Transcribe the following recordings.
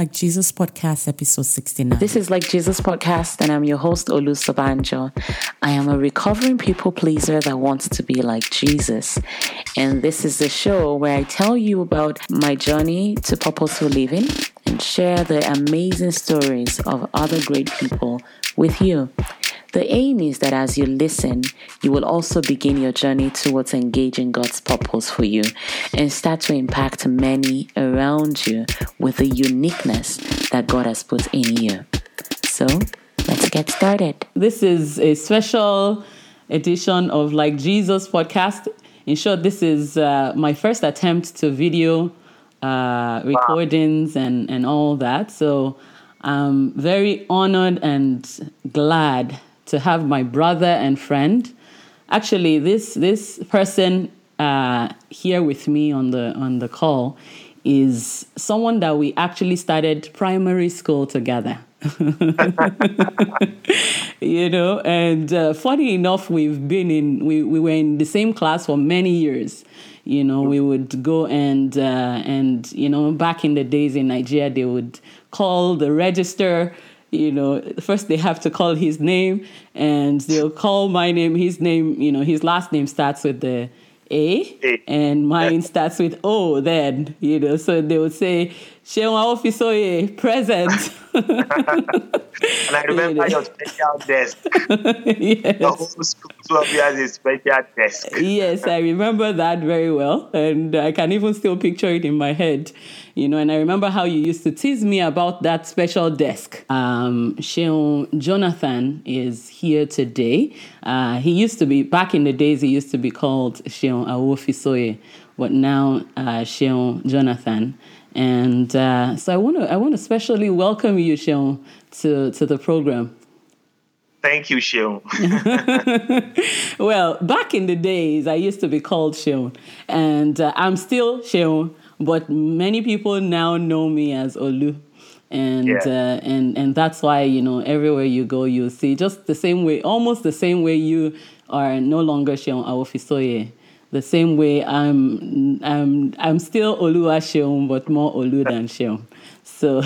Like Jesus Podcast, episode 69. This is Like Jesus Podcast, and I'm your host, Olu Sabanjo. I am a recovering people pleaser that wants to be like Jesus. And this is the show where I tell you about my journey to purposeful living and share the amazing stories of other great people with you. The aim is that as you listen, you will also begin your journey towards engaging God's purpose for you and start to impact many around you with the uniqueness that God has put in you. So, let's get started. This is a special edition of Like Jesus podcast. In short, this is uh, my first attempt to video uh, recordings wow. and, and all that. So, I'm very honored and glad to have my brother and friend. Actually, this this person uh, here with me on the on the call is someone that we actually started primary school together. you know, and uh, funny enough, we've been in we, we were in the same class for many years. You know, we would go and uh, and you know back in the days in Nigeria, they would call the register you know, first they have to call his name and they'll call my name, his name, you know, his last name starts with the A, A. and mine starts with O then, you know, so they would say, Shewa Ofisoye, present. and I remember you your special desk. yes. The whole school you has a special desk. yes, I remember that very well. And I can even still picture it in my head you know, and I remember how you used to tease me about that special desk. Um, Sheon Jonathan is here today. Uh, he used to be, back in the days, he used to be called Sheon Awofisoye, but now uh, Sheon Jonathan. And uh, so I want to I want to especially welcome you, Sheon, to, to the program. Thank you, Sheon. well, back in the days, I used to be called Sheon, and uh, I'm still Sheon, but many people now know me as Olu. And yeah. uh, and and that's why you know everywhere you go you see just the same way almost the same way you are no longer Sheon Awofisoye the same way I'm I'm I'm still Oluwa Sheon but more Olu than Sheon. So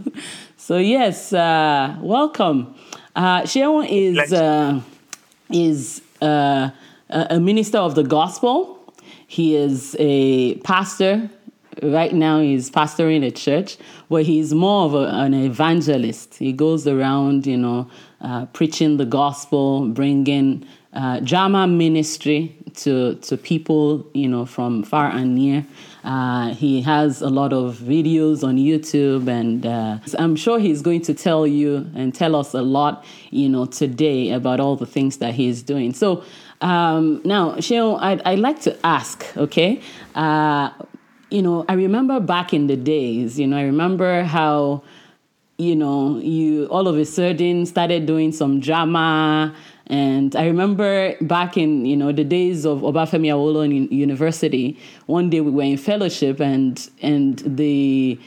so yes, uh, welcome. Uh, Sheon is uh, is uh, a minister of the gospel. He is a pastor right now he's pastoring a church, but he's more of a, an evangelist. He goes around, you know, uh, preaching the gospel, bringing uh, drama ministry to to people, you know, from far and near. Uh, he has a lot of videos on YouTube, and uh, I'm sure he's going to tell you and tell us a lot, you know, today about all the things that he's doing. So. Um, now, Sheon, I'd, I'd like to ask, okay, uh, you know, I remember back in the days, you know, I remember how, you know, you all of a sudden started doing some drama. And I remember back in, you know, the days of Obafemi Awolowo University, one day we were in fellowship and, and the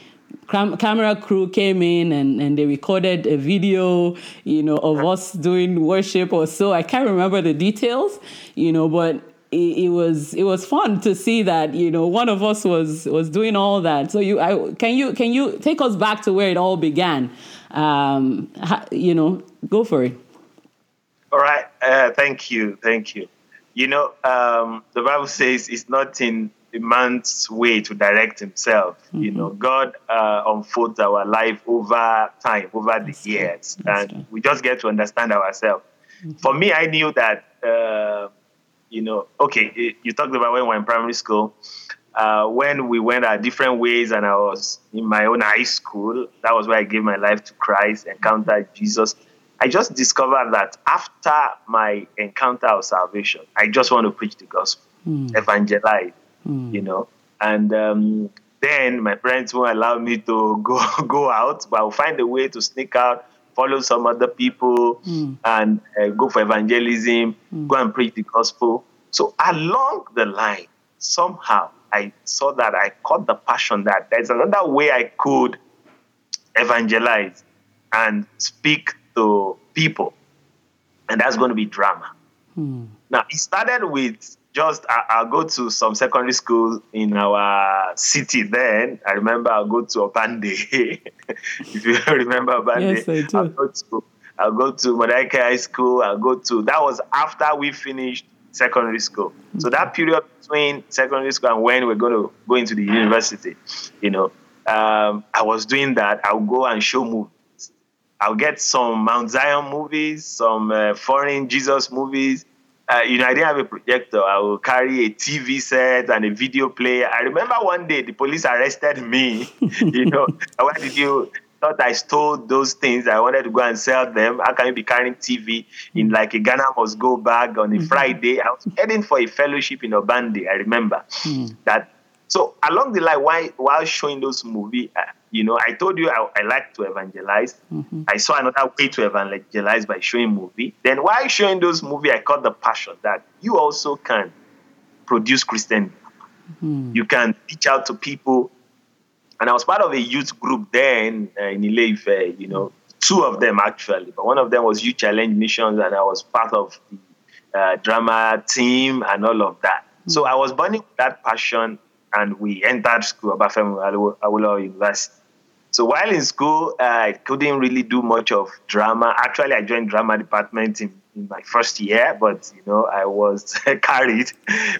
camera crew came in and, and they recorded a video, you know, of us doing worship or so. I can't remember the details, you know, but it, it, was it was fun to see that you know one of us was was doing all that. So you I, can you can you take us back to where it all began? Um, you know, go for it. All right. Uh, thank you. Thank you. You know, um, the Bible says it's not in a man's way to direct himself. Mm-hmm. You know, God uh, unfolds our life over time, over the years, and we just get to understand ourselves. Mm-hmm. For me, I knew that. Uh, you know, okay, you talked about when we were in primary school. Uh, when we went our different ways and I was in my own high school, that was where I gave my life to Christ, encountered Jesus. I just discovered that after my encounter of salvation, I just want to preach the gospel, mm. evangelize, mm. you know. And um, then my parents won't allow me to go go out, but I'll find a way to sneak out follow some other people mm. and uh, go for evangelism, mm. go and preach the gospel. So along the line, somehow I saw that I caught the passion that there's another way I could evangelize and speak to people, and that's going to be drama. Mm. Now, it started with just I, will go to some secondary school in our city. Then I remember I'll go to Opande. if you remember Opande, yes, I do. I'll go to I'll go to Modakeke High School. I'll go to that was after we finished secondary school. Mm-hmm. So that period between secondary school and when we're going to go into the university, you know, um, I was doing that. I'll go and show movies. I'll get some Mount Zion movies, some uh, foreign Jesus movies. Uh, you know, I didn't have a projector. I will carry a TV set and a video player. I remember one day the police arrested me. you know, why did you thought I stole those things? I wanted to go and sell them. How can you be carrying TV in like a Ghana must go bag on a mm-hmm. Friday? I was heading for a fellowship in Obandi. I remember mm. that. So along the line, while while showing those movies, uh, you know, I told you I, I like to evangelize. Mm-hmm. I saw another way to evangelize by showing movie. Then while showing those movie, I caught the passion that you also can produce Christian. Mm-hmm. You can reach out to people. And I was part of a youth group then uh, in Ile-Ife, you know, two of them actually, but one of them was Youth Challenge Missions, and I was part of the uh, drama team and all of that. Mm-hmm. So I was burning that passion, and we entered school, Obafemi Awolowo University. So while in school, I couldn't really do much of drama. Actually, I joined drama department in, in my first year, but you know, I was carried,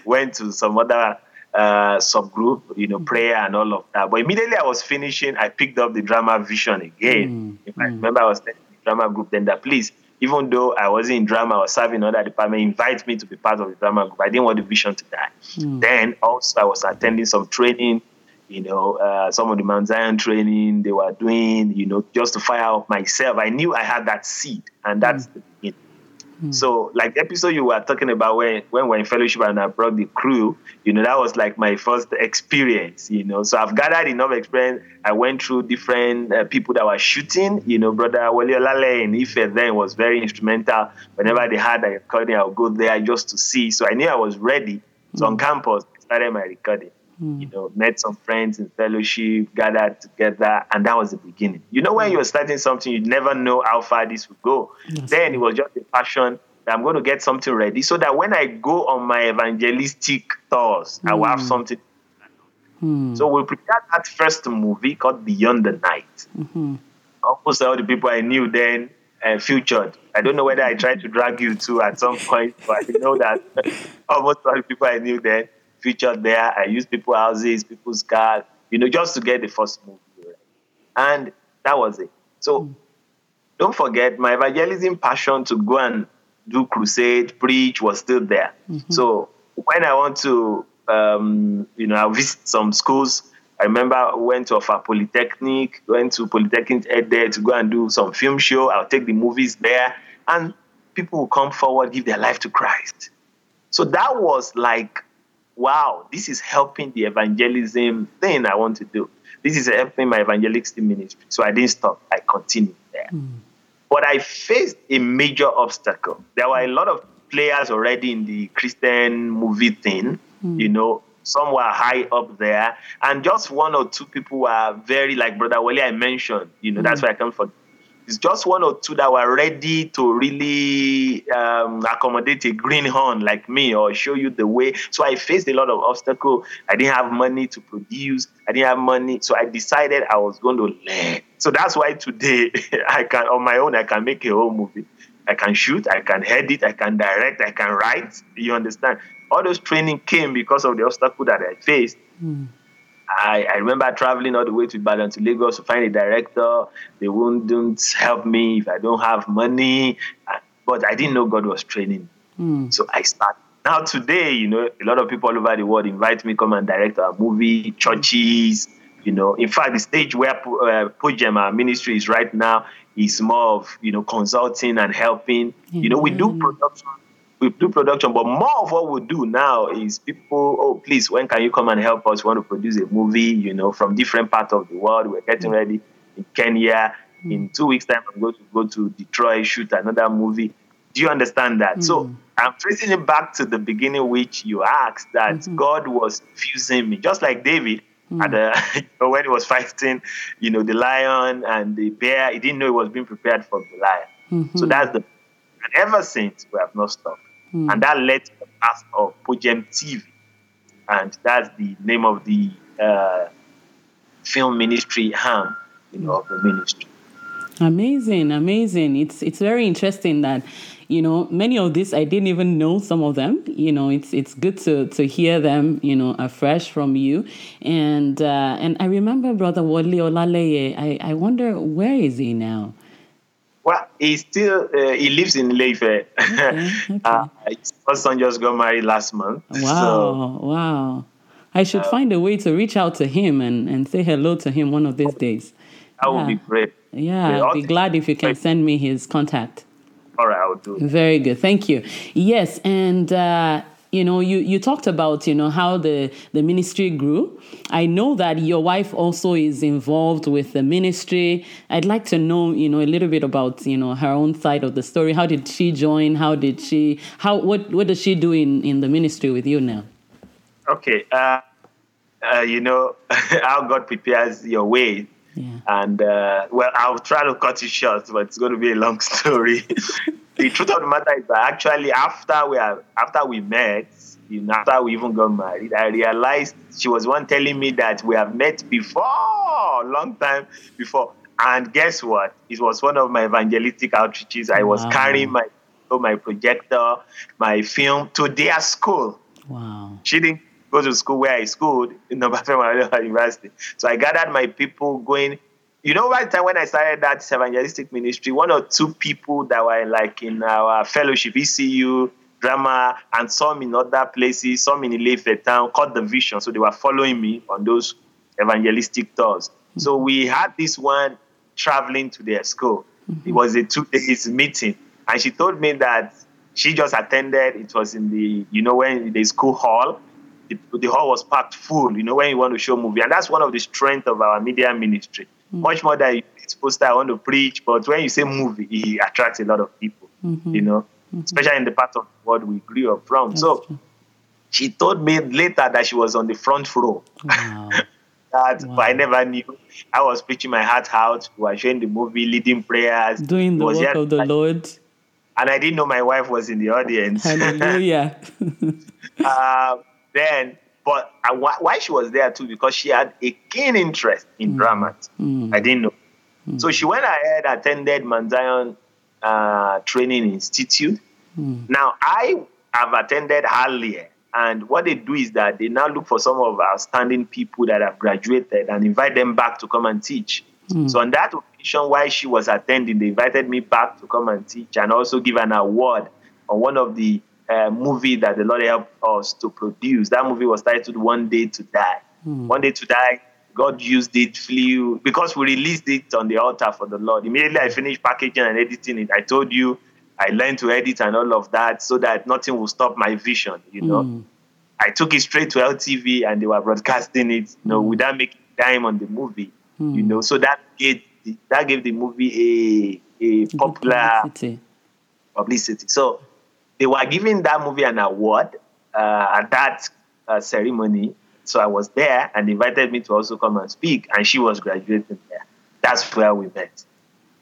went to some other uh, subgroup, you know, prayer and all of that. But immediately I was finishing, I picked up the drama vision again. Mm. If I mm. remember, I was in the drama group then that please, even though I wasn't in drama, I was serving another department, invite me to be part of the drama group. I didn't want the vision to die. Mm. Then also I was attending some training you know, uh, some of the Mount Zion training they were doing, you know, just to fire up myself. I knew I had that seed, and that's mm. the beginning. Mm. So, like the episode you were talking about when when we're in fellowship and I brought the crew, you know, that was like my first experience, you know. So I've gathered enough experience. I went through different uh, people that were shooting, you know, brother Wale Olale in Ife then was very instrumental. Whenever they had a recording, I would go there just to see. So I knew I was ready. So mm. on campus, I started my recording. Mm. You know, met some friends in fellowship, gathered together, and that was the beginning. You know, when mm. you're starting something, you never know how far this will go. Yes. Then it was just a passion that I'm going to get something ready so that when I go on my evangelistic tours, mm. I will have mm. something. Mm. So we prepared that first movie called Beyond the Night. Mm-hmm. Almost all the people I knew then uh, featured. I don't know whether I tried to drag you to at some point, but I know that almost all the people I knew then featured there. I used people's houses, people's cars, you know, just to get the first movie. And that was it. So mm. don't forget, my evangelism passion to go and do crusade, preach was still there. Mm-hmm. So when I want to, um, you know, I visit some schools. I remember I went to a Polytechnic, went to Polytechnic there to go and do some film show. I'll take the movies there, and people will come forward, give their life to Christ. So that was like wow, this is helping the evangelism thing I want to do. This is helping my evangelistic ministry. So I didn't stop. I continued there. Mm. But I faced a major obstacle. There were a lot of players already in the Christian movie thing, mm. you know, some were high up there, and just one or two people were very like Brother Wally I mentioned, you know, mm. that's where I come from it's just one or two that were ready to really um, accommodate a greenhorn like me or show you the way. So I faced a lot of obstacles. I didn't have money to produce. I didn't have money. So I decided I was going to learn. So that's why today I can, on my own, I can make a whole movie. I can shoot, I can edit, I can direct, I can write. You understand? All those training came because of the obstacle that I faced. Mm. I, I remember traveling all the way to Ibadan to Lagos to find a director. They wouldn't help me if I don't have money. But I didn't know God was training. Mm. So I started. Now today, you know, a lot of people all over the world invite me come and direct a movie, churches. You know, in fact, the stage where uh, Pujem, ministry is right now, is more of you know consulting and helping. Mm-hmm. You know, we do production we do production, but more of what we do now is people, oh, please, when can you come and help us? We want to produce a movie, you know, from different parts of the world. We're getting mm. ready in Kenya. Mm. In two weeks' time, I'm going to go to Detroit, shoot another movie. Do you understand that? Mm. So I'm tracing it back to the beginning, which you asked that mm-hmm. God was fusing me, just like David. Mm. At the, when he was fighting, you know, the lion and the bear, he didn't know he was being prepared for the lion. Mm-hmm. So that's the, and ever since we have not stopped. Mm. And that led to the pastor of Pojem TV, and that's the name of the uh, film ministry arm, you know, of the ministry. Amazing, amazing. It's it's very interesting that you know many of these I didn't even know some of them. You know, it's it's good to to hear them. You know, afresh from you. And uh, and I remember Brother Wole Olaleye. I I wonder where is he now. Well, he still uh, he lives in Ife. Okay, okay. uh, his son just got married last month. Wow, so, wow. I should uh, find a way to reach out to him and, and say hello to him one of these days. That yeah. would be great. Yeah, I'd be glad if you can send me his contact. All right, I'll do. It. Very good, thank you. Yes, and uh, you know, you you talked about you know how the the ministry grew. I know that your wife also is involved with the ministry. I'd like to know you know a little bit about you know her own side of the story. How did she join? How did she? How what what does she do in in the ministry with you now? Okay. Uh, uh, you know how God prepares your way yeah. And uh, well, I'll try to cut it short, but it's going to be a long story. The truth of the matter is that actually, after we are, after we met, you know, after we even got married, I realized she was one telling me that we have met before, long time before. And guess what? It was one of my evangelistic outreaches. I was wow. carrying my my projector, my film to their school. Wow. She didn't go to school where I schooled in Obafemi University. So I gathered my people going. You know, by the time when I started that evangelistic ministry, one or two people that were like in our fellowship, ECU, drama, and some in other places, some in Ile-Ife town, caught the vision. So they were following me on those evangelistic tours. Mm-hmm. So we had this one traveling to their school. Mm-hmm. It was a two days meeting. And she told me that she just attended, it was in the, you know, when the school hall the, the hall was packed full, you know, when you want to show movie. And that's one of the strength of our media ministry. Mm-hmm. Much more than it's poster, I want to preach, but when you say movie, it attracts a lot of people, mm-hmm. you know, mm-hmm. especially in the part of the world we grew up from. That's so true. she told me later that she was on the front row. Wow. that wow. I never knew. I was preaching my heart out. We were showing the movie, leading prayers, doing the work of the Lord. And I didn't know my wife was in the audience. Hallelujah. uh, then, but I, why she was there too, because she had a keen interest in mm. drama. Mm. I didn't know. Mm. So she went ahead, attended Mount Zion uh, Training Institute. Mm. Now, I have attended earlier, and what they do is that they now look for some of our standing people that have graduated and invite them back to come and teach. Mm. So on that occasion, while she was attending, they invited me back to come and teach and also give an award on one of the uh, movie that the Lord helped us to produce. That movie was titled One Day to Die. Mm. One Day to Die, God used it, flew, because we released it on the altar for the Lord. Immediately I finished packaging and editing it. I told you I learned to edit and all of that so that nothing will stop my vision, you know. Mm. I took it straight to LTV and they were broadcasting it, you know, mm. without making time on the movie, you hmm. know. So that gave the, that gave the movie a, a popular publicity. publicity. So they were giving that movie an award uh, at that uh, ceremony. So I was there and invited me to also come and speak, and she was graduating there. That's where we met.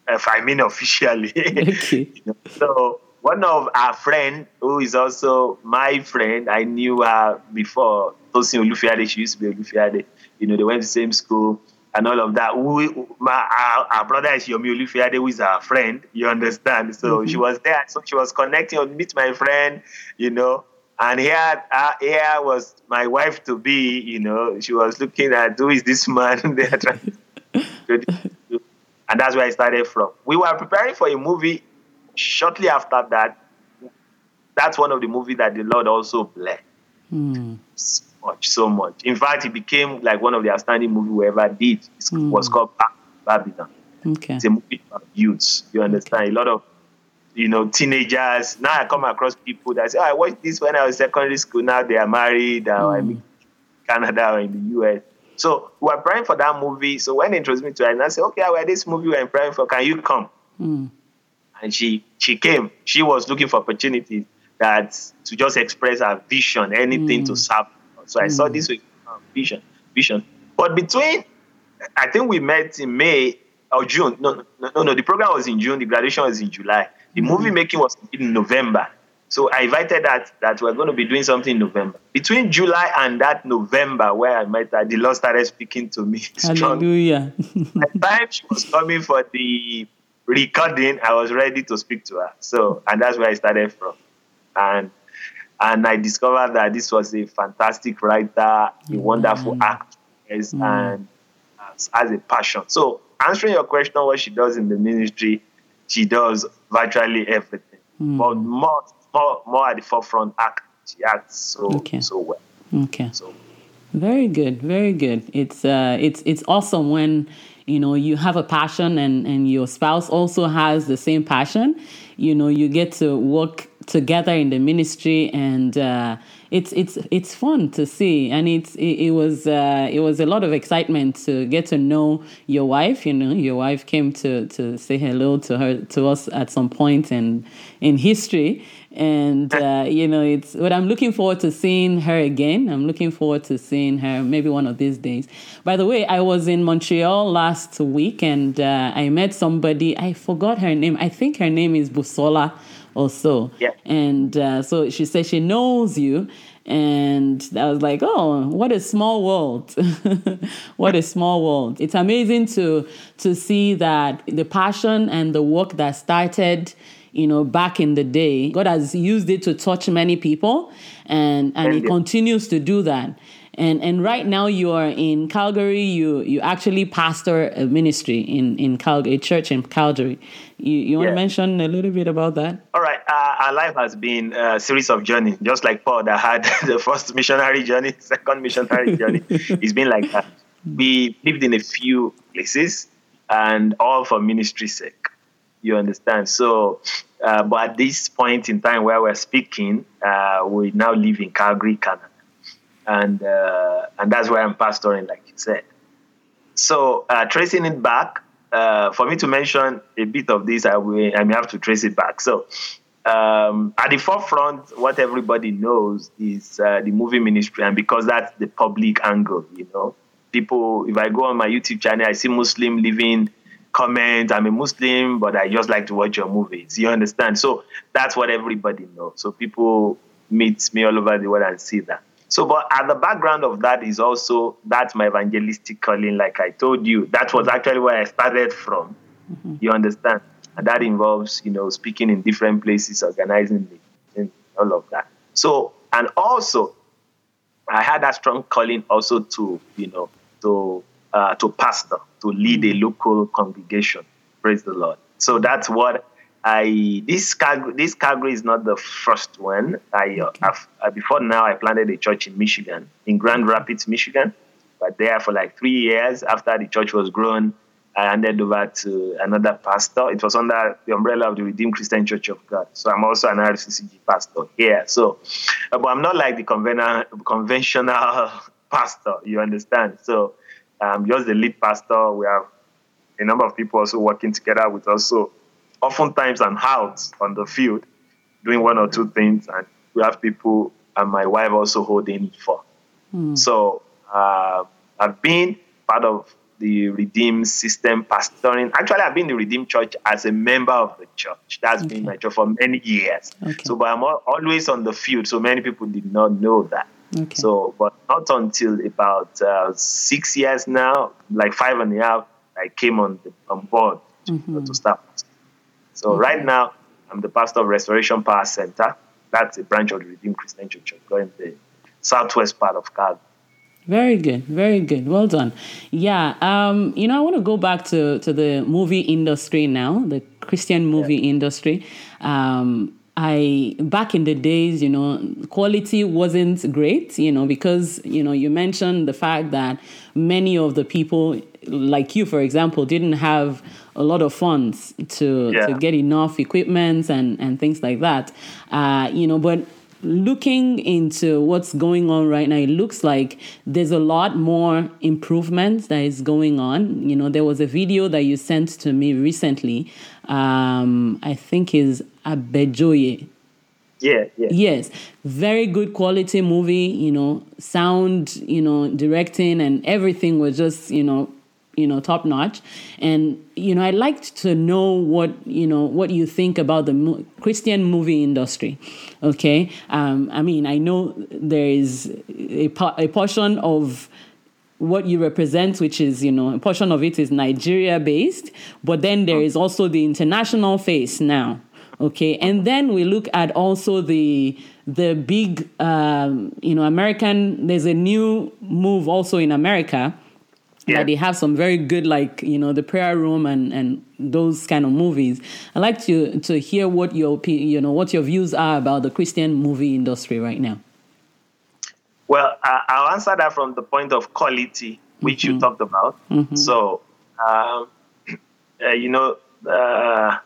If I mean officially. Okay. you know, so one of our friend who is also my friend, I knew her before Tosin Olufiade. She used to be Olufiade. You know, they went to the same school and all of that. We, my, our, our brother is Yomi Olufiade, who is our friend. You understand? So mm-hmm. she was there. So she was connecting to meet my friend, you know. And here, uh, here was my wife to be, you know. She was looking at who is this man they are trying to And that's where I started from. We were preparing for a movie shortly after that. That's one of the movies that the Lord also blessed. Mm much, so much. In fact, it became like one of the outstanding movies we ever did. It mm. was called Babylon. Okay. It's a movie about youths. You understand? Okay. A lot of, you know, teenagers. Now I come across people that say, oh, I watched this when I was secondary school. Now they are married. Mm. I'm in Canada or in the US. So we were praying for that movie. So when they introduced me to it, and I said, okay, I well, this movie we're praying for. Can you come? Mm. And she she came. She was looking for opportunities that to just express her vision, anything to mm. serve so I mm. saw this with um, vision, vision. But between, I think we met in May or June. No, no, no, no. The program was in June. The graduation was in July. The mm. movie making was in November. So I invited that that we're going to be doing something in November. Between July and that November where I met her, the Lord started speaking to me. Hallelujah. By the time she was coming for the recording, I was ready to speak to her. So and that's where I started from. And and I discovered that this was a fantastic writer, a wonderful mm. actress, mm. and has, has a passion. So answering your question, what she does in the ministry, she does virtually everything. Mm. But more more more at the forefront act. She acts so okay. so well. Okay. So very good, very good. It's uh it's it's awesome when you know you have a passion and and your spouse also has the same passion. You know, you get to work together in the ministry and uh it's it's it's fun to see. And it's it, it was uh, it was a lot of excitement to get to know your wife. You know your wife came to to say hello to her to us at some point in in history and uh, you know it's what i'm looking forward to seeing her again i'm looking forward to seeing her maybe one of these days by the way i was in montreal last week and uh, i met somebody i forgot her name i think her name is busola or so yeah. and uh, so she said she knows you and I was like, oh, what a small world. what a small world. It's amazing to to see that the passion and the work that started you know, back in the day. God has used it to touch many people and and He continues to do that. And and right now you are in Calgary, you you actually pastor a ministry in, in Calgary, a church in Calgary. You, you want yeah. to mention a little bit about that? All right. Uh, our life has been a series of journey, just like Paul that had the first missionary journey, second missionary journey. it's been like that. We lived in a few places and all for ministry's sake. You understand? So, uh, but at this point in time where we're speaking, uh, we now live in Calgary, Canada, and uh, and that's where I'm pastoring, like you said. So, uh, tracing it back, uh, for me to mention a bit of this, I will I may have to trace it back. So, um, at the forefront, what everybody knows is uh, the movie ministry, and because that's the public angle, you know, people. If I go on my YouTube channel, I see Muslim living comment, I'm a Muslim, but I just like to watch your movies. You understand? So that's what everybody knows. So people meet me all over the world and see that. So, but at the background of that is also that's my evangelistic calling, like I told you. That was actually where I started from. Mm-hmm. You understand? And that involves, you know, speaking in different places, organizing and all of that. So, and also, I had that strong calling also to, you know, to uh, to pastor, to lead a local congregation. Praise the Lord. So that's what I this Calgary, this Calgary is not the first one. I uh, uh, before now I planted a church in Michigan, in Grand Rapids, Michigan. But there for like three years after the church was grown, I handed over to another pastor. It was under the umbrella of the Redeemed Christian Church of God. So I'm also an RCCG pastor here. So, uh, but I'm not like the conventional conventional pastor. You understand? So um, just the lead pastor. We have a number of people also working together with us. So oftentimes I'm out on the field doing one or two things, and we have people and my wife also holding for. Mm. So uh, I've been part of the Redeem system pastoring. Actually, I've been the Redeem Church as a member of the church. That's okay. been my job for many years. Okay. So, but I'm always on the field. So many people did not know that. Okay. So, but not until about uh, six years now, like five and a half, I came on the, on board mm-hmm. to start. So mm-hmm. right now, I'm the pastor of Restoration Power Center. That's a branch of the Redeemed Christian Church going the southwest part of Calgary. Very good, very good. Well done. Yeah, um, you know, I want to go back to to the movie industry now, the Christian movie yeah. industry. Um, I back in the days, you know, quality wasn't great, you know, because you know you mentioned the fact that many of the people, like you, for example, didn't have a lot of funds to yeah. to get enough equipment and and things like that, uh, you know, but looking into what's going on right now, it looks like there's a lot more improvement that is going on. You know, there was a video that you sent to me recently. Um, I think is Abejoye. Yeah, yeah. Yes, very good quality movie. You know, sound, you know, directing and everything was just, you know, you know top notch and you know i'd like to know what you know what you think about the mo- christian movie industry okay um, i mean i know there is a, po- a portion of what you represent, which is, you know, a portion of it is Nigeria based, but then there is also the international face now. Okay. And then we look at also the the big um, you know, American there's a new move also in America yeah. that they have some very good like, you know, the prayer room and, and those kind of movies. I'd like to to hear what your you know what your views are about the Christian movie industry right now. Well, I'll answer that from the point of quality, which mm-hmm. you talked about. Mm-hmm. So, um, uh, you know, uh,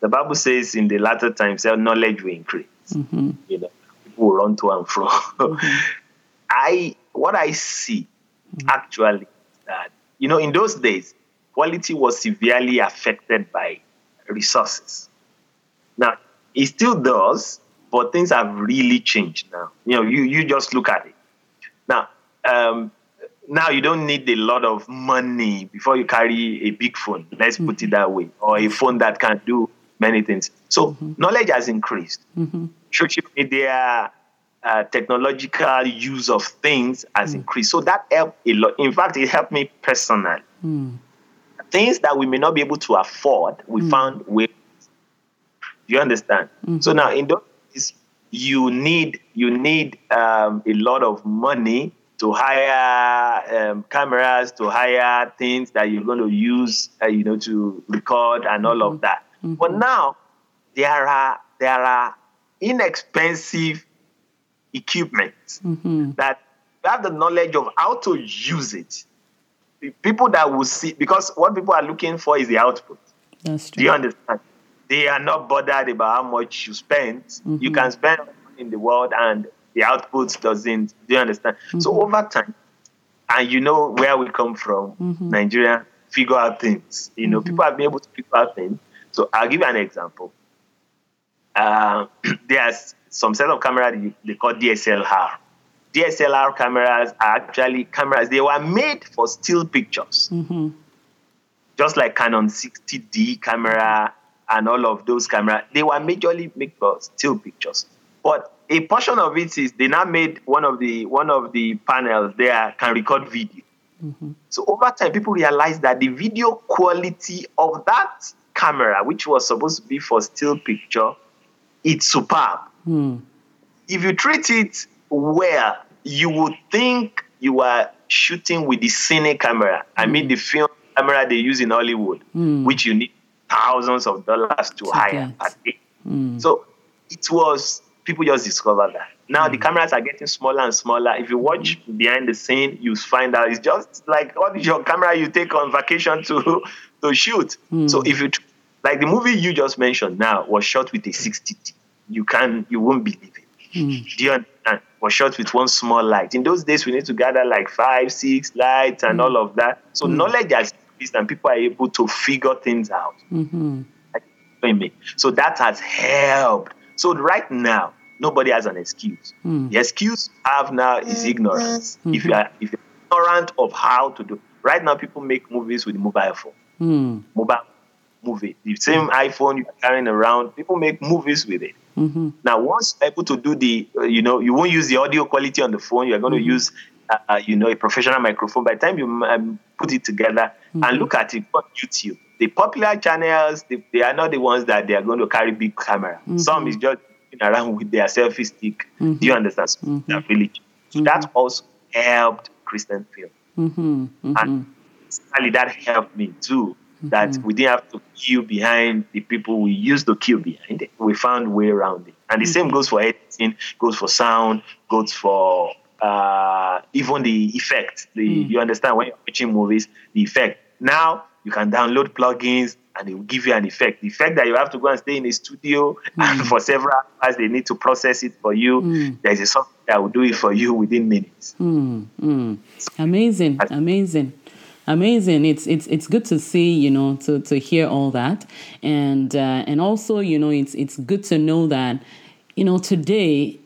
the Bible says in the latter times, that knowledge will increase. Mm-hmm. You know, people will run to and fro. Mm-hmm. I what I see mm-hmm. actually that you know in those days, quality was severely affected by resources. Now it still does, but things have really changed now. You know, you you just look at it now, um, now you don't need a lot of money before you carry a big phone. Let's mm-hmm. put it that way, or a phone that can do many things. So mm-hmm. knowledge has increased. Mm-hmm. Social media, uh, technological use of things has mm. increased. So that helped a lot. In fact, it helped me personally. Mm. Things that we may not be able to afford, we mm. found ways. You understand? Mm-hmm. So now in those days, you need you need um, a lot of money to hire um, cameras, to hire things that you're going to use, uh, you know, to record and all mm-hmm. of that. Mm-hmm. But now there are there are inexpensive equipment mm-hmm. that have the knowledge of how to use it. The people that will see because what people are looking for is the output. That's true. Do you understand? they are not bothered about how much you spend. Mm-hmm. You can spend in the world and the output doesn't. Do you understand? Mm-hmm. So over time, and you know where we come from, mm-hmm. Nigeria, figure out things. You know, mm-hmm. people have been able to figure out things. So I'll give you an example. Uh, there's some set of cameras they call DSLR. DSLR cameras are actually cameras. They were made for still pictures, mm-hmm. just like Canon 60D camera and all of those cameras, they were majorly made for still pictures. But a portion of it is they now made one of the one of the panels there can record video. Mm-hmm. So over time, people realized that the video quality of that camera, which was supposed to be for still picture, it's superb. Mm. If you treat it well, you would think you are shooting with the cine camera. I mean hmm. the film camera they use in Hollywood, mm. which you need thousands of dollars to hire. Mm. So it was people just discovered that. Now the cameras are getting smaller and smaller. If you watch behind the scene, you find out it's just like what is your camera you take on vacation to to shoot. Mm. So if you like the movie you just mentioned now was shot with a 60D. You can you won't believe it. Mm. Do you understand? Was shot with one small light. In those days, we need to gather like five, six lights and mm. all of that. So knowledge has increased, and people are able to figure things out. Mm-hmm. So that has helped. So right now, nobody has an excuse. Mm. The excuse I have now is ignorance. Mm-hmm. If you are if you're ignorant of how to do, right now people make movies with mobile phone. Mm. Mobile movie, the same iPhone you're carrying around, people make movies with it. Mm-hmm. Now, once able to do the, uh, you know, you won't use the audio quality on the phone. You're going to mm-hmm. use uh, uh, you know, a professional microphone. By the time you um, put it together mm-hmm. and look at it on YouTube, the popular channels, they, they, are not the ones that they are going to carry big camera. Mm-hmm. Some is just around with their selfie stick. Mm-hmm. Do you understand? So mm-hmm. really, so that mm-hmm. also helped Christian film. Mm-hmm. And sadly, that helped me too. That we didn't have to queue behind the people we used to queue behind it. We found way around it. And the same goes for editing, goes for sound, goes for uh, even the effect. The mm. you understand when you're watching movies, the effect. Now you can download plugins and it will give you an effect. The effect that you have to go and stay in a studio mm. and for several hours they need to process it for you. Mm. There's a software that will do it for you within minutes. Mm. Amazing, amazing amazing it's it's it's good to see you know to to hear all that and uh, and also you know it's it's good to know that you know today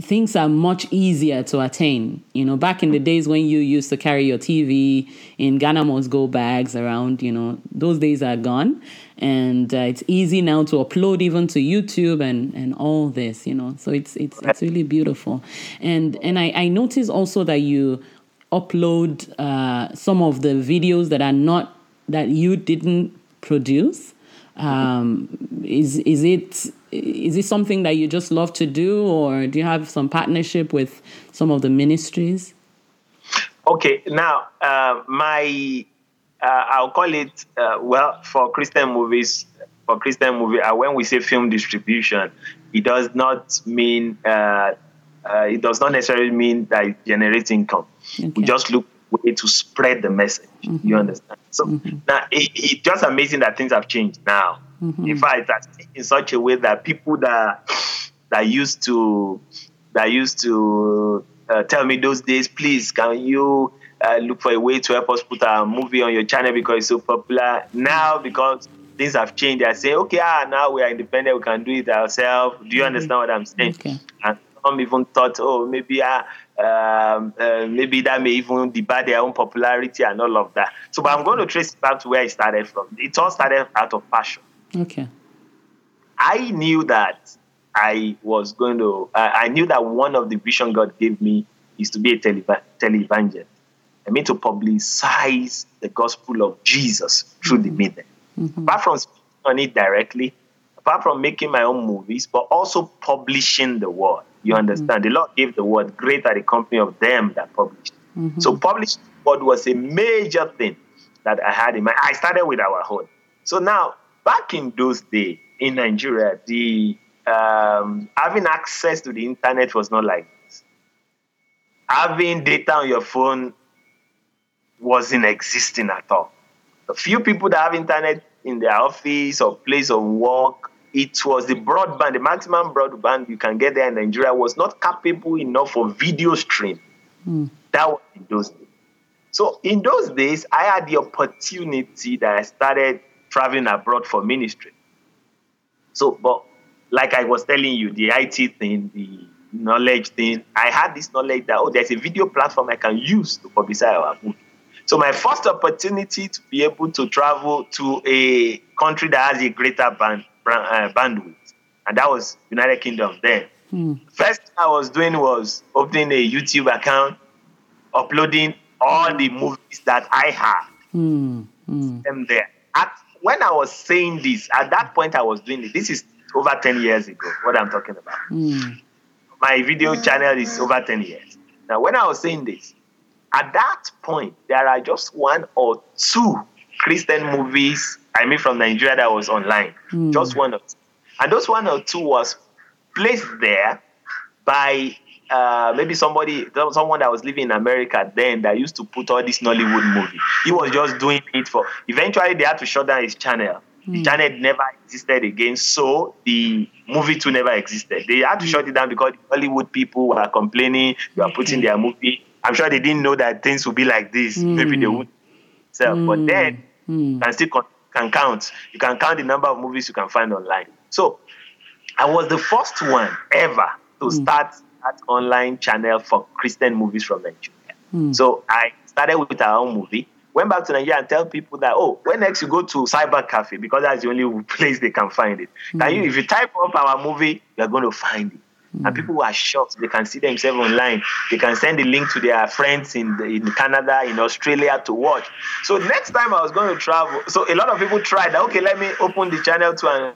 things are much easier to attain. You know, back in the days when you used to carry your TV in Ghana must go bags around, you know, those days are gone. And uh, it's easy now to upload even to YouTube and, and all this, you know. So it's it's it's really beautiful. And and I, I noticed also that you upload uh, some of the videos that are not that you didn't produce. Um, is is it is it something that you just love to do, or do you have some partnership with some of the ministries? Okay, now uh, my uh, I'll call it uh, well for Christian movies. For Christian movie, uh, when we say film distribution, it does not mean uh, it does not necessarily mean that it generates income. Okay. We just look way to spread the message. Mm-hmm. You understand? So mm-hmm. now it, it's just amazing that things have changed now. Mm-hmm. In fact, in such a way that people that that used to that used to uh, tell me those days, please, can you uh, look for a way to help us put a movie on your channel because it's so popular now because things have changed. They say, okay, ah, now we are independent, we can do it ourselves. Do you mm-hmm. understand what I'm saying? Okay. And some even thought, oh, maybe ah, um, uh, maybe that may even debar their own popularity and all of that. So, but I'm going to trace it back to where it started from. It all started out of passion. Okay. I knew that I was going to, uh, I knew that one of the vision God gave me is to be a tele- televangelist. I mean, to publicize the gospel of Jesus through the media. Mm-hmm. Apart from speaking on it directly, apart from making my own movies, but also publishing the word. You mm-hmm. understand? The Lord gave the word, great are the company of them that published. Mm-hmm. So published word was a major thing that I had in mind. I started with our own. So now back in those days in Nigeria, the um, having access to the internet was not like this. Having data on your phone wasn't existing at all. A few people that have internet in their office or place of work, it was the broadband, the maximum broadband you can get there in Nigeria was not capable enough for video stream. Mm. That was in those days. So in those days, I had the opportunity that I started traveling abroad for ministry. So, but like I was telling you, the IT thing, the knowledge thing, I had this knowledge that, oh, there's a video platform I can use to publicize our movie. So my first opportunity to be able to travel to a country that has a greater band, uh, bandwidth, and that was United Kingdom then. Hmm. First thing I was doing was opening a YouTube account, uploading all the movies that I had, hmm. Hmm. them there. At when I was saying this, at that point I was doing it. This is over 10 years ago, what I'm talking about. Mm. My video channel is over 10 years. Now, when I was saying this, at that point, there are just one or two Christian movies, I mean, from Nigeria that was online. Mm. Just one or two. And those one or two was placed there by uh, maybe somebody, someone that was living in America then that used to put all this Nollywood movie. He was just doing it for. Eventually, they had to shut down his channel. Mm. The channel never existed again, so the movie too never existed. They had to mm. shut it down because the Nollywood people were complaining. They were putting their movie. I'm sure they didn't know that things would be like this. Mm. Maybe they would sell, but then you can still can count. You can count the number of movies you can find online. So I was the first one ever to start that online channel for Christian movies from Nigeria. Mm. So I started with our own movie, went back to Nigeria and tell people that, oh, when next you go to Cyber Cafe, because that's the only place they can find it. Mm. You, if you type up our movie, you're going to find it. Mm. And people are shocked. They can see themselves online. They can send the link to their friends in, the, in Canada, in Australia to watch. So next time I was going to travel, so a lot of people tried that, okay, let me open the channel to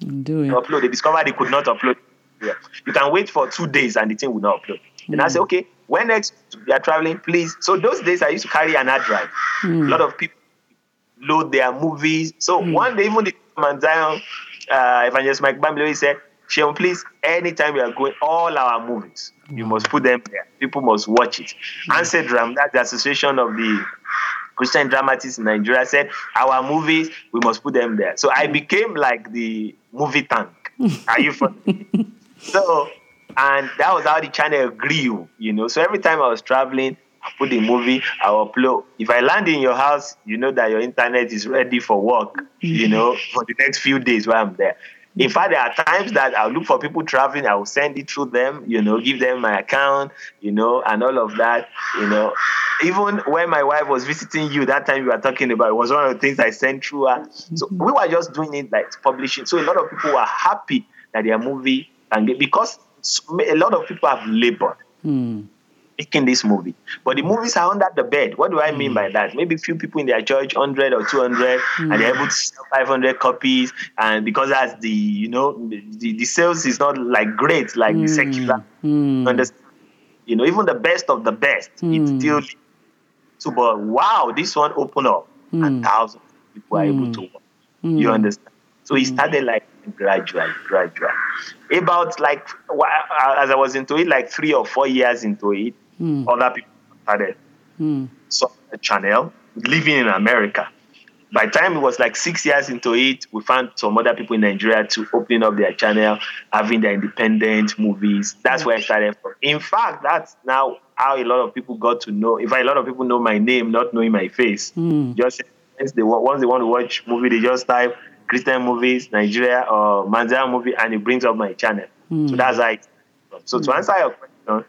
and do it. upload. They discovered they could not upload yeah. You can wait for two days and the thing will not upload. Mm. And I say, okay, when next you are traveling, please. So those days I used to carry an hard drive. Mm. A lot of people load their movies. So mm. one day, even the Mount Zion, uh, Evangelist Mike Bamiloye said, Sheon, please, anytime we are going, all our movies, you must put them there. People must watch it. ANSEDRAM, that's the Association of the Christian Dramatists in Nigeria, said, our movies, we must put them there. So I became like the movie tank. Are you funny? So, and that was how the channel grew, you know. So every time I was traveling, I put the movie, I upload. If I land in your house, you know that your internet is ready for work, you know, for the next few days while I'm there. In fact, there are times that I'll look for people traveling, I will send it through them, you know, give them my account, you know, and all of that, you know. Even when my wife was visiting you, that time you were talking about, it was one of the things I sent through her. So we were just doing it like publishing. So a lot of people were happy that their movie get, because a lot of people have labored. Mm making this movie. But the movies are under the bed. What do I mean by that? Maybe a few people in their church, 100 or 200, mm. and they're able to sell 500 copies. And because as the, you know, the, the sales is not like great, like mm. the secular. Mm. Understand? You know, even the best of the best, it's Mm. still. So, but wow, this one opened up, and thousands of people are able to watch. You understand? So it started like gradually, gradually. About like, as I was into it, like three or four years into it, Mm. other people started Mm. the channel living in America. By the time it was like six years into it, we found some other people in Nigeria to open up their channel, having their independent movies. That's where I started from. In fact, that's now how a lot of people got to know. In fact, a lot of people know my name, not knowing my face. Mm. Just once they, once they want to watch movie, they just type Christian movies, Nigeria or Mount Zion movie, and it brings up my channel. Mm. So that's how it. So to answer your question,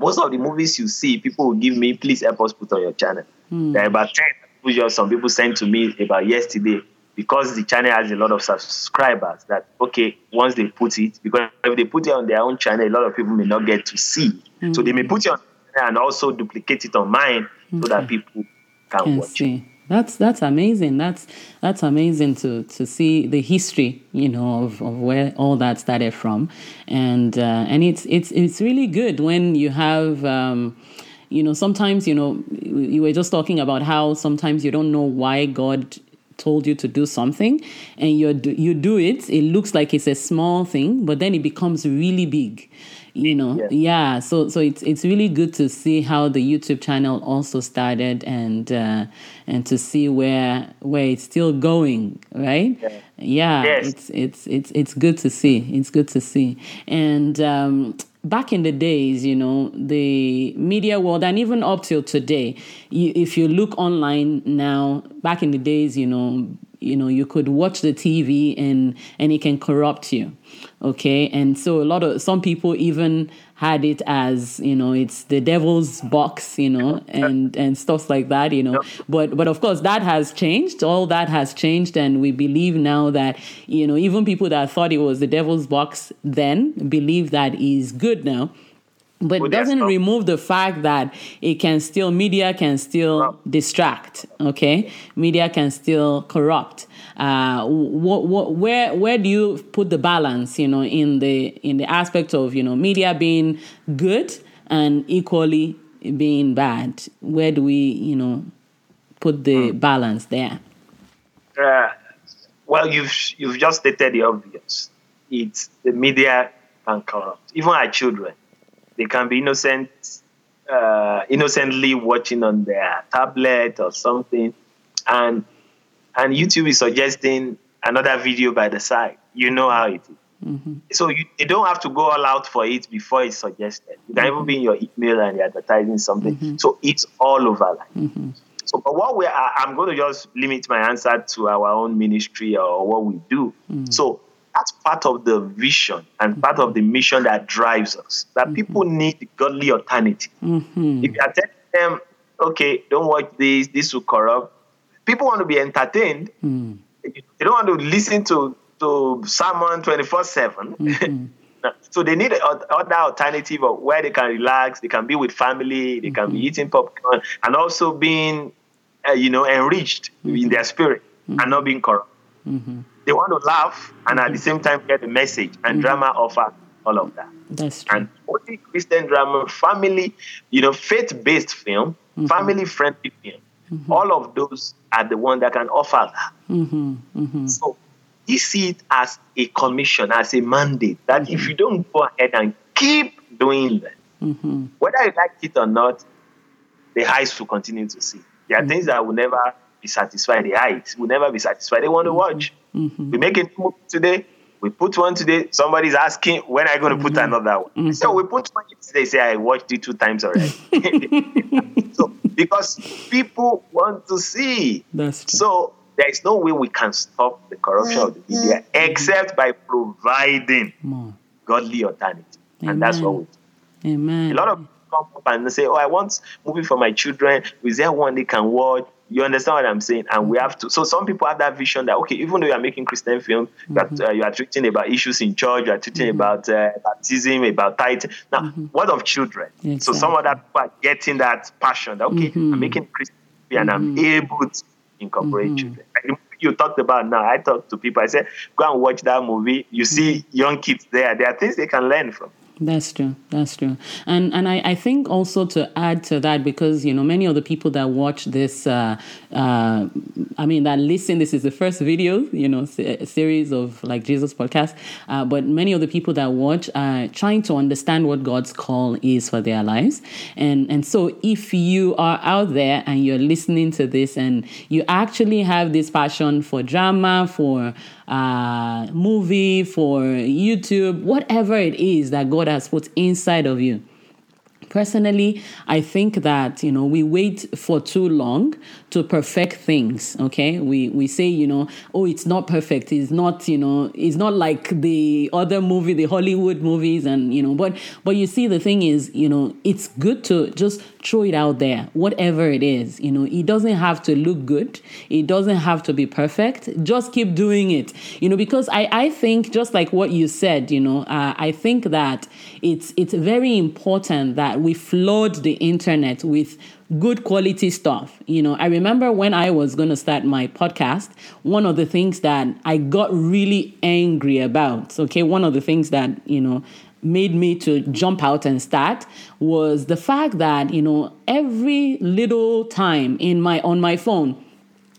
most of the movies you see, people will give me, please help us put on your channel. Mm. There are about 10 movies just some people sent to me about yesterday because the channel has a lot of subscribers that, okay, once they put it, because if they put it on their own channel, a lot of people may not get to see. So they may put it on and also duplicate it on mine so that people can, Can watch it. see. That's that's amazing. That's that's amazing to to see the history, you know, of, of where all that started from, and uh, and it's it's it's really good when you have. Um, you know, sometimes you know you were just talking about how sometimes you don't know why God told you to do something, and you you do it. It looks like it's a small thing, but then it becomes really big you know Yeah. yeah so so it's it's really good to see how the youtube channel also started and uh and to see where where it's still going right Yeah. yeah Yes. it's it's it's it's good to see it's good to see and um back in the days you know the media world and even up till today you, if you look online now back in the days you know you know you could watch the tv and and it can corrupt you okay? And so a lot of some people even had it as you know it's the devil's box you know and and stuff like that you know? But but of course that has changed. All that has changed and we believe now that you know even people that thought it was the devil's box then believe that is good now but it doesn't remove the fact that it can still media can still distract okay? Media can still corrupt. Uh what, what where where do you put the balance you know in the in the aspect of you know media being good and equally being bad? Where do we you know put the balance there? Uh, well, you've you've just stated the obvious. It's the media can corrupt. Even our children, they can be innocent, uh, innocently watching on their tablet or something, and and YouTube is suggesting another video by the side. You know how it is. Mm-hmm. So you, you don't have to go all out for it before it's suggested. You can even be in your email and you're advertising something. Mm-hmm. So it's all over. Like. Mm-hmm. So, but what we are, I'm going to just limit my answer to our own ministry or what we do. Mm. So that's part of the vision and part of the mission that drives us. That mm-hmm. people need godly alternative. Mm-hmm. If you are telling them, okay, don't watch this, this will corrupt. People want to be entertained. Mm. They don't want to listen to to sermon 24 7. Mm-hmm. So they need other alternative of where they can relax, they can be with family, they can be eating popcorn, and also being, uh, you know, enriched in their spirit and not being corrupt. They want to laugh and at the same time get the message. And mm-hmm. drama offer all of that. that's true And only Christian drama, family, you know, faith-based film, mm-hmm. family-friendly film, mm-hmm. all of those are the one that can offer that. So he see it as a commission, as a mandate that if you don't go ahead and keep doing that, whether you like it or not, the eyes will continue to see. There are things that will never be satisfied. The eyes will never be satisfied. They want to watch. We make a movie today. We put one today. Somebody's asking when are you going to put another one. Mm-hmm. So we put one today. Say I watched it two times already. so because people want to see. that's true So there is no way we can stop the corruption of the mm-hmm. media except by providing More. godly alternative. And that's what we do. Amen. A lot of people come up and say, Oh, I want movie for my children. Is there one they can watch? You understand what I'm saying? And we have to. So some people have that vision that okay, even though you are making Christian film, Mm-hmm. that uh, you are treating about issues in church, you are treating about uh, baptism, about tithing. Now, Mm-hmm. what of children? So some other people are getting that passion. That okay, Mm-hmm. I'm making Christian film and I'm able to incorporate Mm-hmm. children. Like you talked about now, I talk to people. I said, go and watch that movie. You see Mm-hmm. young kids there. There are things they can learn from. That's true. That's true. And and I, I think also to add to that because you know many of the people that watch this, uh, uh, I mean that listen. This is the first video, you know, se- series of like Jesus podcast. Uh, but many of the people that watch are trying to understand what God's call is for their lives. And and so if you are out there and you're listening to this and you actually have this passion for drama, for uh, movie, for YouTube, whatever it is that God has put inside of you. Personally, I think that you know we wait for too long to perfect things. Okay, we we say you know oh it's not perfect. It's not you know it's not like the other movie, the Hollywood movies, and you know. But but you see the thing is you know it's good to just throw it out there, whatever it is. You know it doesn't have to look good. It doesn't have to be perfect. Just keep doing it. You know because I I think just like what you said. You know uh, I think that it's it's very important that we flood the internet with good quality stuff. You know, I remember when I was going to start my podcast, one of the things that I got really angry about, okay, one of the things that, you know, made me to jump out and start was the fact that, you know, every little time in my on my phone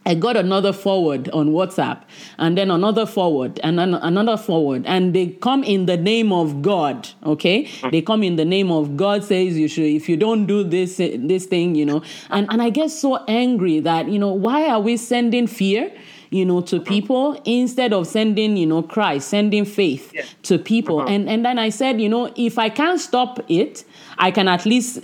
I got another forward on WhatsApp and then another forward and then another forward and they come in the name of God, okay? They come in the name of God says you should if you don't do this this thing, you know. And and I get so angry that, you know, why are we sending fear? You know to uh-huh. people instead of sending you know christ sending faith Yeah. to people. Uh-huh. And and then i said you know if i can't stop it i can at least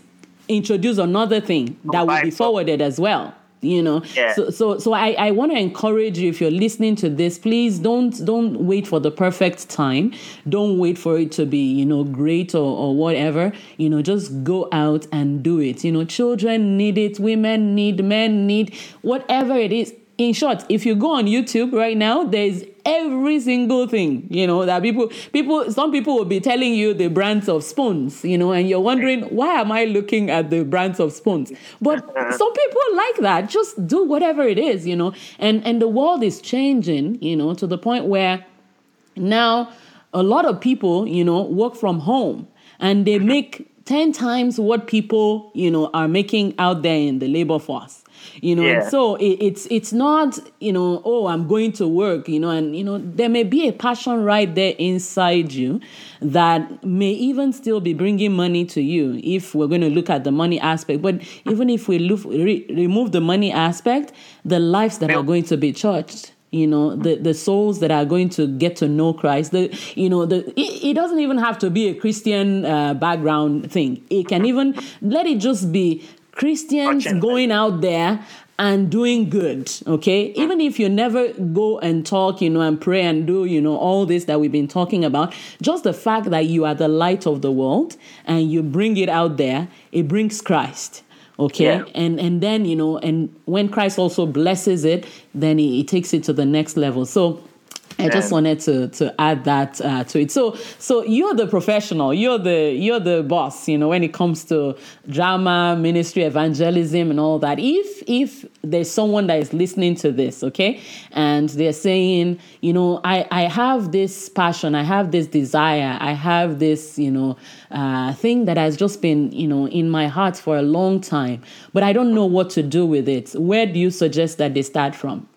introduce another thing that will be forwarded as well you know. Yeah. so so so i i want to encourage you if you're listening to this please don't don't wait for the perfect time. Don't wait for it to be you know great or, or whatever. You know just go out and do it. You know children need it women need men need whatever it is in short if you go on youtube right now there's every single thing you know that people people some people will be telling you the brands of spoons you know and you're wondering why am i looking at the brands of spoons? But uh-huh. some people like that. Just do whatever it is you know. And and the world is changing you know to the point where now a lot of people you know work from home and they make 10 times what people you know are making out there in the labor force you know and so it, it's it's not you know oh i'm going to work you know and you know there may be a passion right there inside you that may even still be bringing money to you if we're going to look at the money aspect. But even if we look, re, remove the money aspect the lives that are going to be churched you know the the souls that are going to get to know christ the you know the it, it doesn't even have to be a christian uh, background thing. It can even let it just be christians going out there and doing good okay? Ah. Even if you never go and talk you know and pray and do you know all this that we've been talking about just the fact that you are the light of the world and you bring it out there it brings christ okay? Yeah. and and then you know and when christ also blesses it then he, he takes it to the next level. So I just wanted to to add that uh, to it. So so you're the professional. You're the you're the boss. You know when it comes to drama, ministry, evangelism, and all that. If if there's someone that is listening to this, okay, and they're saying, you know, I I have this passion, I have this desire, I have this you know uh, thing that has just been you know in my heart for a long time, but I don't know what to do with it. Where do you suggest that they start from?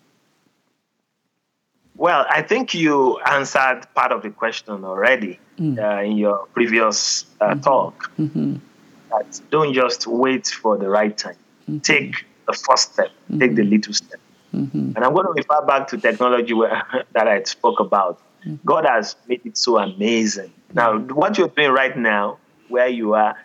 Well, I think you answered part of the question already Mm. uh, in your previous uh, Mm-hmm. talk. That don't just wait for the right time. Mm-hmm. Take the first step. Take the little step. Mm-hmm. And I'm going to refer back to technology where, that I spoke about. Mm-hmm. God has made it so amazing. Now, what you're doing right now, where you are,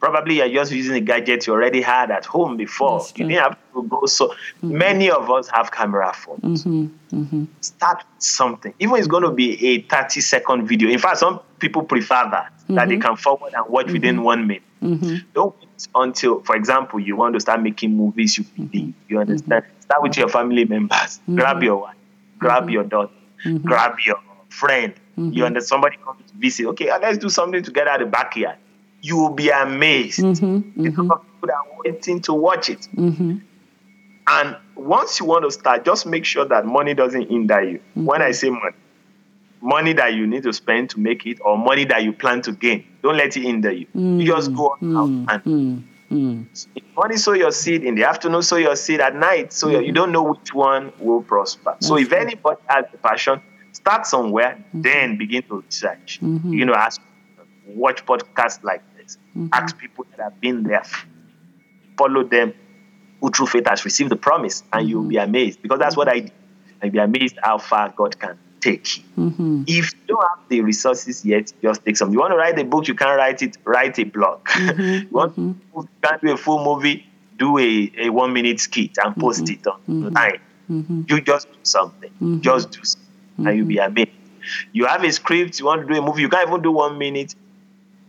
Probably you're just using a gadget you already had at home before. You didn't have to go. So mm-hmm. many of us have camera phones. Mm-hmm. Mm-hmm. Start something. Even it's going to be a 30 second video. In fact, some people prefer that, that they mm-hmm. can forward and watch within mm-hmm. one minute. Mm-hmm. Don't wait until, for example, you want to start making movies you believe. You understand? Start with your family members. Grab your wife, grab your daughter, grab your friend. You understand? Somebody comes to visit. Okay, let's do something together at the backyard you will be amazed. Mm-hmm, the number of people that are waiting to watch it. Mm-hmm. And once you want to start, just make sure that money doesn't hinder you. Mm-hmm. When I say money, money that you need to spend to make it, or money that you plan to gain, don't let it hinder you. You just go out mm-hmm. and mm-hmm. in morning sow your seed, in the afternoon sow your seed, at night so you don't know which one will prosper. That's so if anybody has the passion, start somewhere, then begin to research. You know, ask watch podcasts like this. Mm-hmm. Ask people that have been there. Follow them who through faith has received the promise, and mm-hmm. you'll be amazed because that's what I did. I'll be amazed how far God can take you. Mm-hmm. If you don't have the resources yet, just take some. You want to write a book, you can't write it, write a blog. Mm-hmm. you want to mm-hmm. you can't do a full movie, do a, a one minute skit and post mm-hmm. it online. You just do something. Just do something, and you'll be amazed. You have a script, you want to do a movie, you can't even do one minute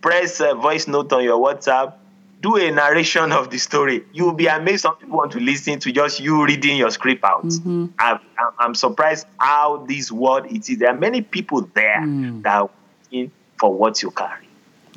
press a voice note on your WhatsApp, do a narration of the story. You'll be amazed some people want to listen to just you reading your script out. Mm-hmm. I'm, I'm, surprised how this word it is. There are many people there mm. that are for what you carry.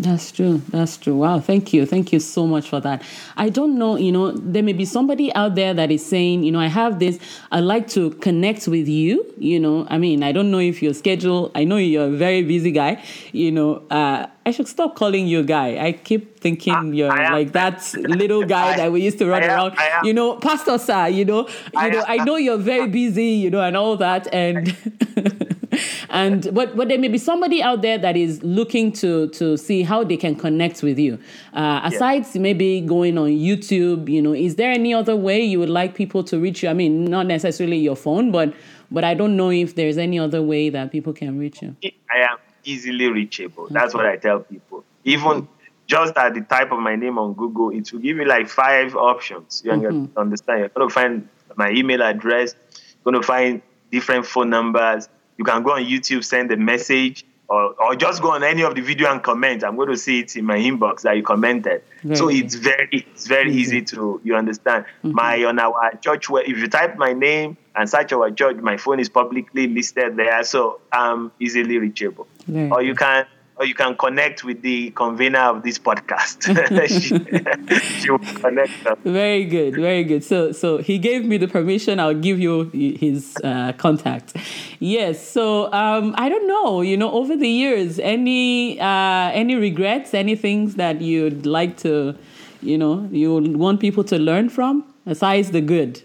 That's true. That's true. Wow. Thank you. Thank you so much for that. I don't know, you know, there may be somebody out there that is saying, you know, I have this, I'd like to connect with you. You know, I mean, I don't know if your schedule, I know you're a very busy guy, you know, uh, I should stop calling you a guy. I keep thinking I, you're I like that little guy I, that we used to run around. You know, Pastor Sir, you know, you know, I know you're very busy, you know, and all that. And and but but there may be somebody out there that is looking to to see how they can connect with you. Uh, aside yeah. maybe going on YouTube, you know, is there any other way you would like people to reach you? I mean, not necessarily your phone, but but I don't know if there's any other way that people can reach you. I am easily reachable. Okay. That's what I tell people. Even just at the type of my name on Google, it will give you like five options. You mm-hmm. understand? You're going to find my email address, you're going to find different phone numbers, you can go on YouTube, send a message, or, or just go on any of the video and comment. I'm going to see it in my inbox that you commented. So it's very it's very mm-hmm. easy to you understand. Mm-hmm. My on our church where if you type my name and search our church, my phone is publicly listed there, so I'm easily reachable. Or you can or you can connect with the convener of this podcast. she, she will connect them. Very good, very good. So, so he gave me the permission. I'll give you his uh, contact. Yes. So, um, I don't know. You know, over the years, any uh, any regrets, any things that you'd like to, you know, you want people to learn from, besides the good.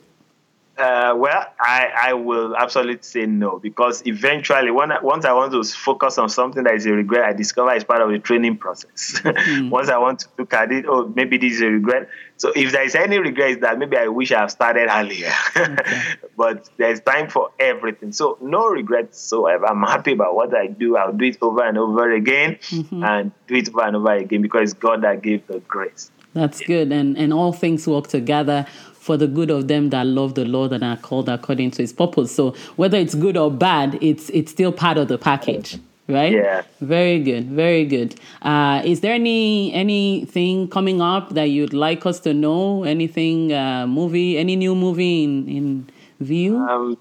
Uh, well, I, I will absolutely say no because eventually, when I, once I want to focus on something that is a regret, I discover it's part of the training process. Mm. once I want to look at it, oh, maybe this is a regret. So if there is any regret, that maybe I wish I have started earlier. Okay. but there's time for everything. So no regrets. So I'm happy about what I do. I'll do it over and over again, mm-hmm. and do it over and over again because it's God that gave the grace. That's yeah. good, and and all things work together for the good of them that love the Lord and are called according to his purpose. So whether it's good or bad, it's it's still part of the package. Right? Yeah. Very good. Very good. Uh, is there any anything coming up that you'd like us to know? Anything uh, movie? Any new movie in in view? Um,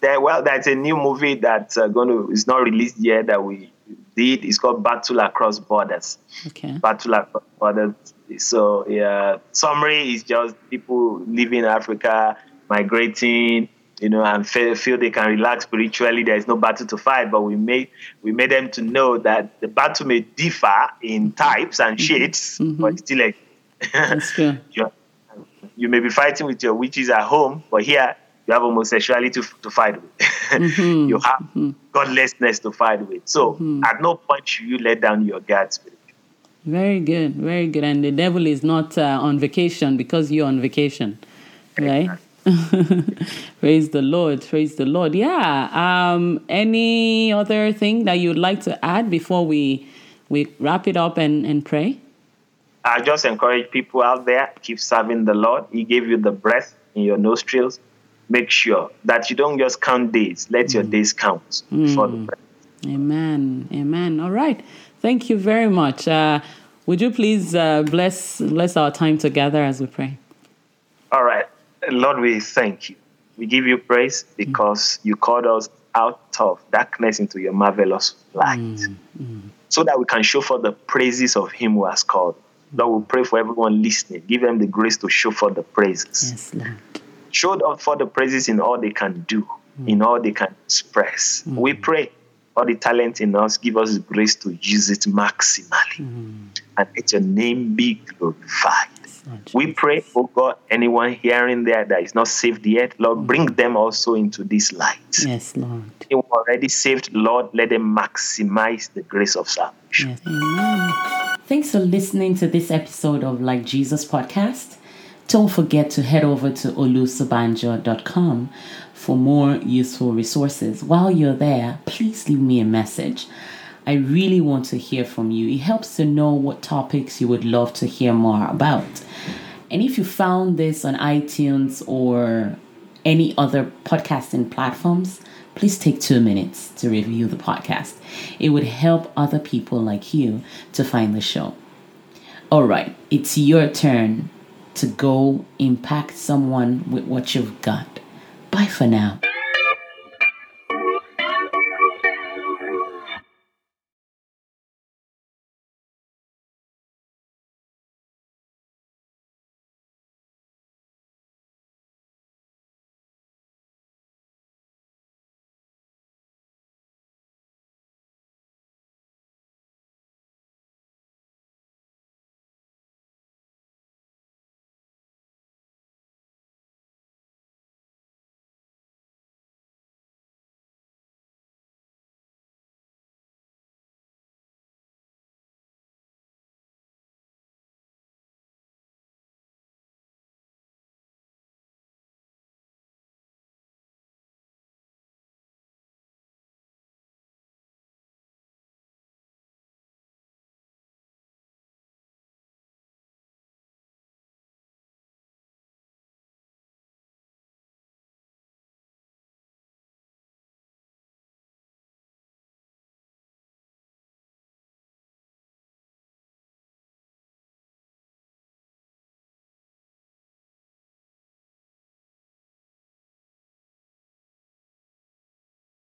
there, well, there's a new movie that's uh, going to is not released yet that we did. It's called Battle Across Borders. Okay. Battle Across Borders so yeah, summary is just people living in Africa, migrating, you know, and feel, feel they can relax spiritually. There is no battle to fight, but we made we made them to know that the battle may differ in types and mm-hmm. shades, mm-hmm. but still like you, you may be fighting with your witches at home, but here you have homosexuality to, to fight with. Mm-hmm. you have mm-hmm. godlessness to fight with. So mm-hmm. at no point should you let down your guards. Very good, very good. And the devil is not uh, on vacation because you're on vacation, right? praise the Lord, praise the Lord. Yeah. Um, any other thing that you'd like to add before we we wrap it up and, and pray? I just encourage people out there keep serving the Lord. He gave you the breath in your nostrils. Make sure that you don't just count days. Let mm. your days count mm. for the breath. Amen. Amen. All right. Thank you very much. Uh, would you please uh, bless bless our time together as we pray? All right. Lord, we thank you. We give you praise because mm. you called us out of darkness into your marvelous light. Mm. Mm. So that we can show for the praises of him who has called. Lord, we pray for everyone listening. Give them the grace to show for the praises. Yes, Lord. Show up for the praises in all they can do, mm. in all they can express. Mm. We pray all the talent in us, give us the grace to use it maximally. Mm. And let your name be glorified. We pray, oh God, anyone hearing there that is not saved yet, Lord, mm. bring them also into this light. Yes, Lord. They were already saved, Lord, let them maximize the grace of salvation. Yes. Amen. Thanks for listening to this episode of Like Jesus podcast. Don't forget to head over to olusobanjo.com for more useful resources. While you're there, please leave me a message. I really want to hear from you. It helps to know what topics you would love to hear more about. And if you found this on iTunes or any other podcasting platforms, please take two minutes to review the podcast. It would help other people like you to find the show. All right, it's your turn to go impact someone with what you've got. Bye for now.